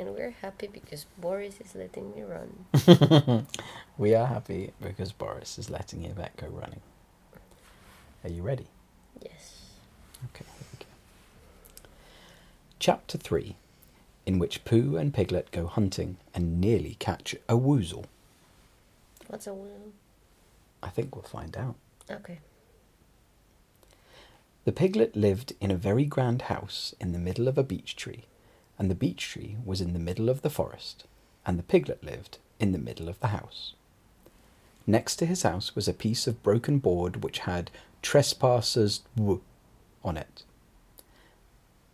And we're happy because Boris is letting me run. we are happy because Boris is letting Yvette go running. Are you ready? Yes. Okay, here we go. Chapter 3 In which Pooh and Piglet go hunting and nearly catch a woozle. What's a will? I think we'll find out. Okay. The piglet lived in a very grand house in the middle of a beech tree, and the beech tree was in the middle of the forest, and the piglet lived in the middle of the house. Next to his house was a piece of broken board which had trespassers w on it.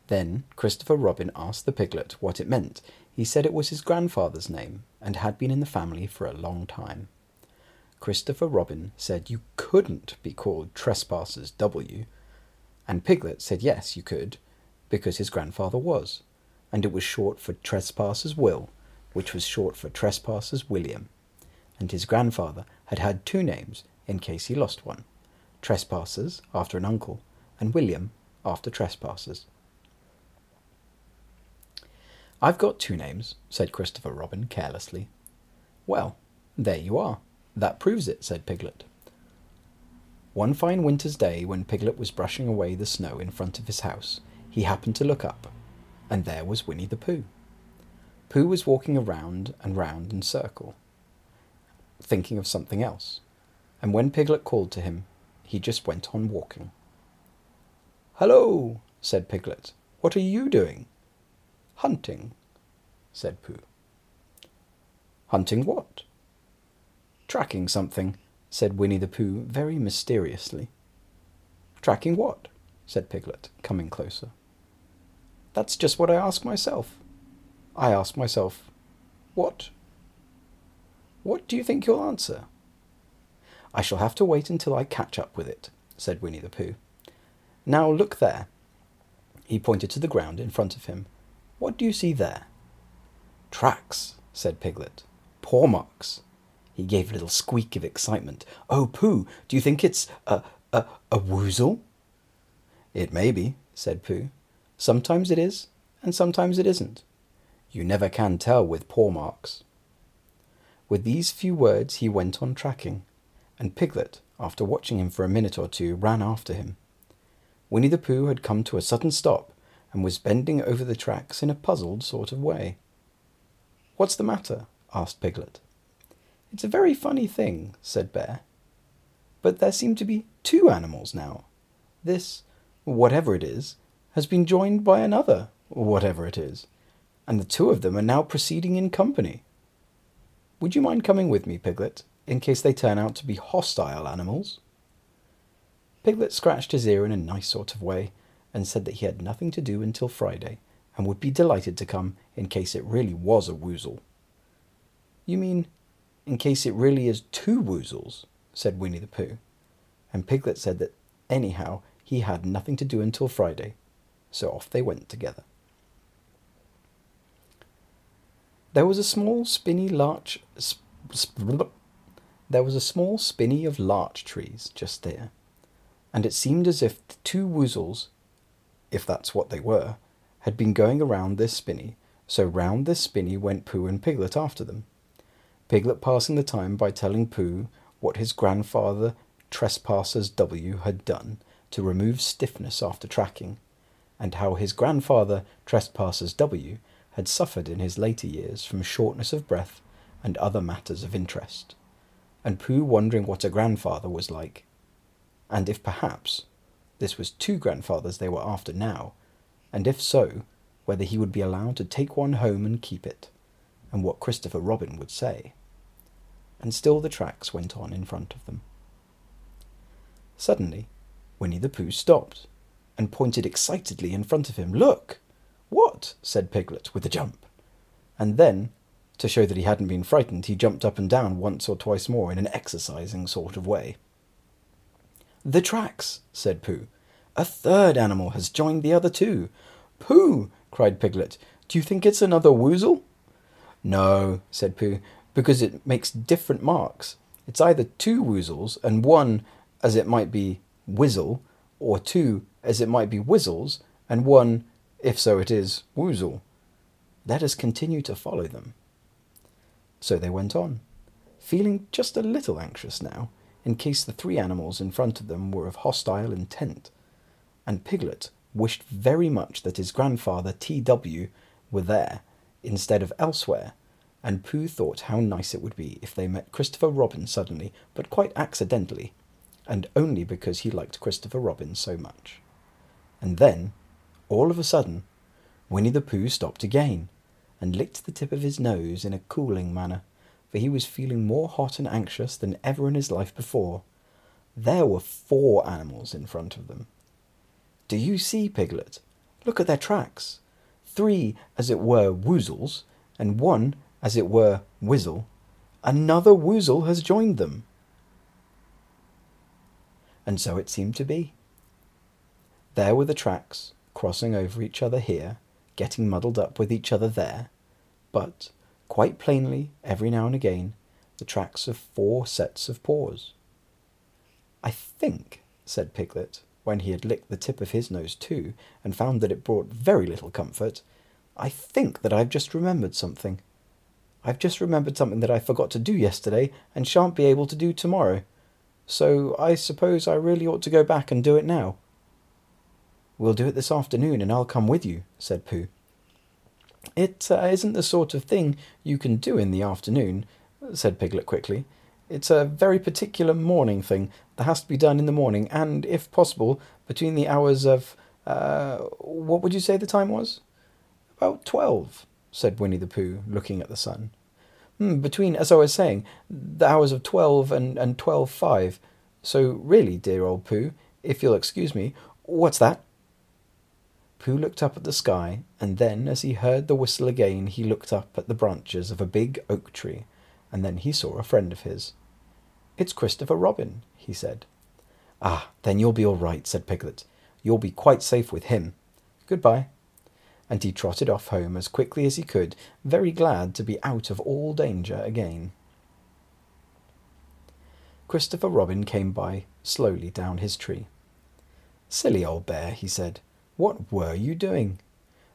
Then Christopher Robin asked the piglet what it meant. He said it was his grandfather's name, and had been in the family for a long time. Christopher Robin said you couldn't be called Trespassers W, and Piglet said yes, you could, because his grandfather was, and it was short for Trespassers Will, which was short for Trespassers William, and his grandfather had had two names in case he lost one Trespassers after an uncle, and William after Trespassers. I've got two names, said Christopher Robin carelessly. Well, there you are. That proves it, said Piglet. One fine winter's day, when Piglet was brushing away the snow in front of his house, he happened to look up, and there was Winnie the Pooh. Pooh was walking around and round in circle, thinking of something else, and when Piglet called to him, he just went on walking. Hello, said Piglet. What are you doing? Hunting, said Pooh. Hunting what? Tracking something, said Winnie the Pooh very mysteriously. Tracking what? said Piglet, coming closer. That's just what I ask myself. I ask myself, what? What do you think you'll answer? I shall have to wait until I catch up with it, said Winnie the Pooh. Now look there. He pointed to the ground in front of him. What do you see there? Tracks, said Piglet. Paw marks. He gave a little squeak of excitement. Oh, Pooh, do you think it's a, a, a woozle? It may be, said Pooh. Sometimes it is, and sometimes it isn't. You never can tell with paw marks. With these few words he went on tracking, and Piglet, after watching him for a minute or two, ran after him. Winnie the Pooh had come to a sudden stop, and was bending over the tracks in a puzzled sort of way. What's the matter? asked Piglet. It's a very funny thing, said Bear. But there seem to be two animals now. This, whatever it is, has been joined by another, or whatever it is, and the two of them are now proceeding in company. Would you mind coming with me, Piglet, in case they turn out to be hostile animals? Piglet scratched his ear in a nice sort of way, and said that he had nothing to do until Friday, and would be delighted to come in case it really was a woozle. You mean in case it really is two woozles, said Winnie the Pooh. And Piglet said that anyhow he had nothing to do until Friday, so off they went together. There was a small spinney larch. Sp- sp- there was a small spinney of larch trees just there, and it seemed as if the two woozles, if that's what they were, had been going around this spinney, so round this spinney went Pooh and Piglet after them. Piglet passing the time by telling Pooh what his grandfather Trespassers W had done to remove stiffness after tracking, and how his grandfather Trespassers W had suffered in his later years from shortness of breath and other matters of interest, and Pooh wondering what a grandfather was like, and if perhaps this was two grandfathers they were after now, and if so, whether he would be allowed to take one home and keep it, and what Christopher Robin would say. And still the tracks went on in front of them. Suddenly, Winnie the Pooh stopped and pointed excitedly in front of him. Look! What? said Piglet with a jump. And then, to show that he hadn't been frightened, he jumped up and down once or twice more in an exercising sort of way. The tracks, said Pooh. A third animal has joined the other two. Pooh! cried Piglet. Do you think it's another woozle? No, said Pooh because it makes different marks. It's either two woozles and one as it might be wizzle, or two as it might be wizzles, and one, if so it is, woozle. Let us continue to follow them. So they went on, feeling just a little anxious now, in case the three animals in front of them were of hostile intent, and Piglet wished very much that his grandfather T.W. were there instead of elsewhere, and Pooh thought how nice it would be if they met Christopher Robin suddenly, but quite accidentally, and only because he liked Christopher Robin so much. And then, all of a sudden, Winnie the Pooh stopped again, and licked the tip of his nose in a cooling manner, for he was feeling more hot and anxious than ever in his life before. There were four animals in front of them. Do you see, Piglet? Look at their tracks. Three, as it were, woozles, and one, as it were, wizzle. Another woozle has joined them. And so it seemed to be. There were the tracks, crossing over each other here, getting muddled up with each other there, but, quite plainly, every now and again, the tracks of four sets of paws. I think, said Piglet, when he had licked the tip of his nose too, and found that it brought very little comfort, I think that I've just remembered something. I've just remembered something that I forgot to do yesterday and shan't be able to do tomorrow. So I suppose I really ought to go back and do it now. We'll do it this afternoon, and I'll come with you, said Pooh. It uh, not the sort of thing you can do in the afternoon, said Piglet quickly. It's a very particular morning thing that has to be done in the morning, and, if possible, between the hours of. Uh, what would you say the time was? About twelve, said Winnie the Pooh, looking at the sun. Hmm, between, as I was saying, the hours of twelve and, and twelve five. So, really, dear old Pooh, if you'll excuse me, what's that? Pooh looked up at the sky, and then, as he heard the whistle again, he looked up at the branches of a big oak tree and then he saw a friend of his. It's Christopher Robin, he said. Ah, then you'll be all right, said Piglet. You'll be quite safe with him. Goodbye. And he trotted off home as quickly as he could, very glad to be out of all danger again. Christopher Robin came by slowly down his tree. Silly old bear, he said, what were you doing?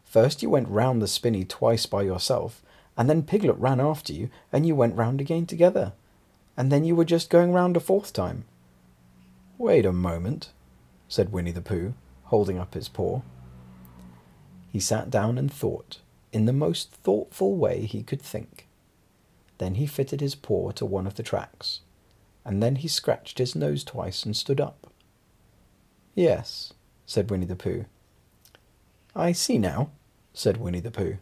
First you went round the spinney twice by yourself, and then Piglet ran after you, and you went round again together. And then you were just going round a fourth time. Wait a moment, said Winnie the Pooh, holding up his paw. He sat down and thought, in the most thoughtful way he could think. Then he fitted his paw to one of the tracks, and then he scratched his nose twice and stood up. Yes, said Winnie the Pooh. I see now, said Winnie the Pooh.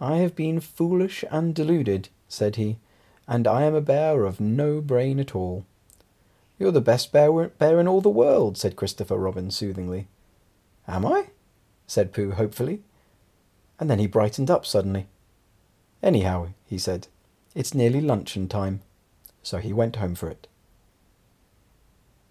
I have been foolish and deluded, said he, and I am a bear of no brain at all. You're the best bear, bear in all the world, said Christopher Robin soothingly. Am I? said Pooh hopefully. And then he brightened up suddenly. Anyhow, he said, it's nearly luncheon time. So he went home for it.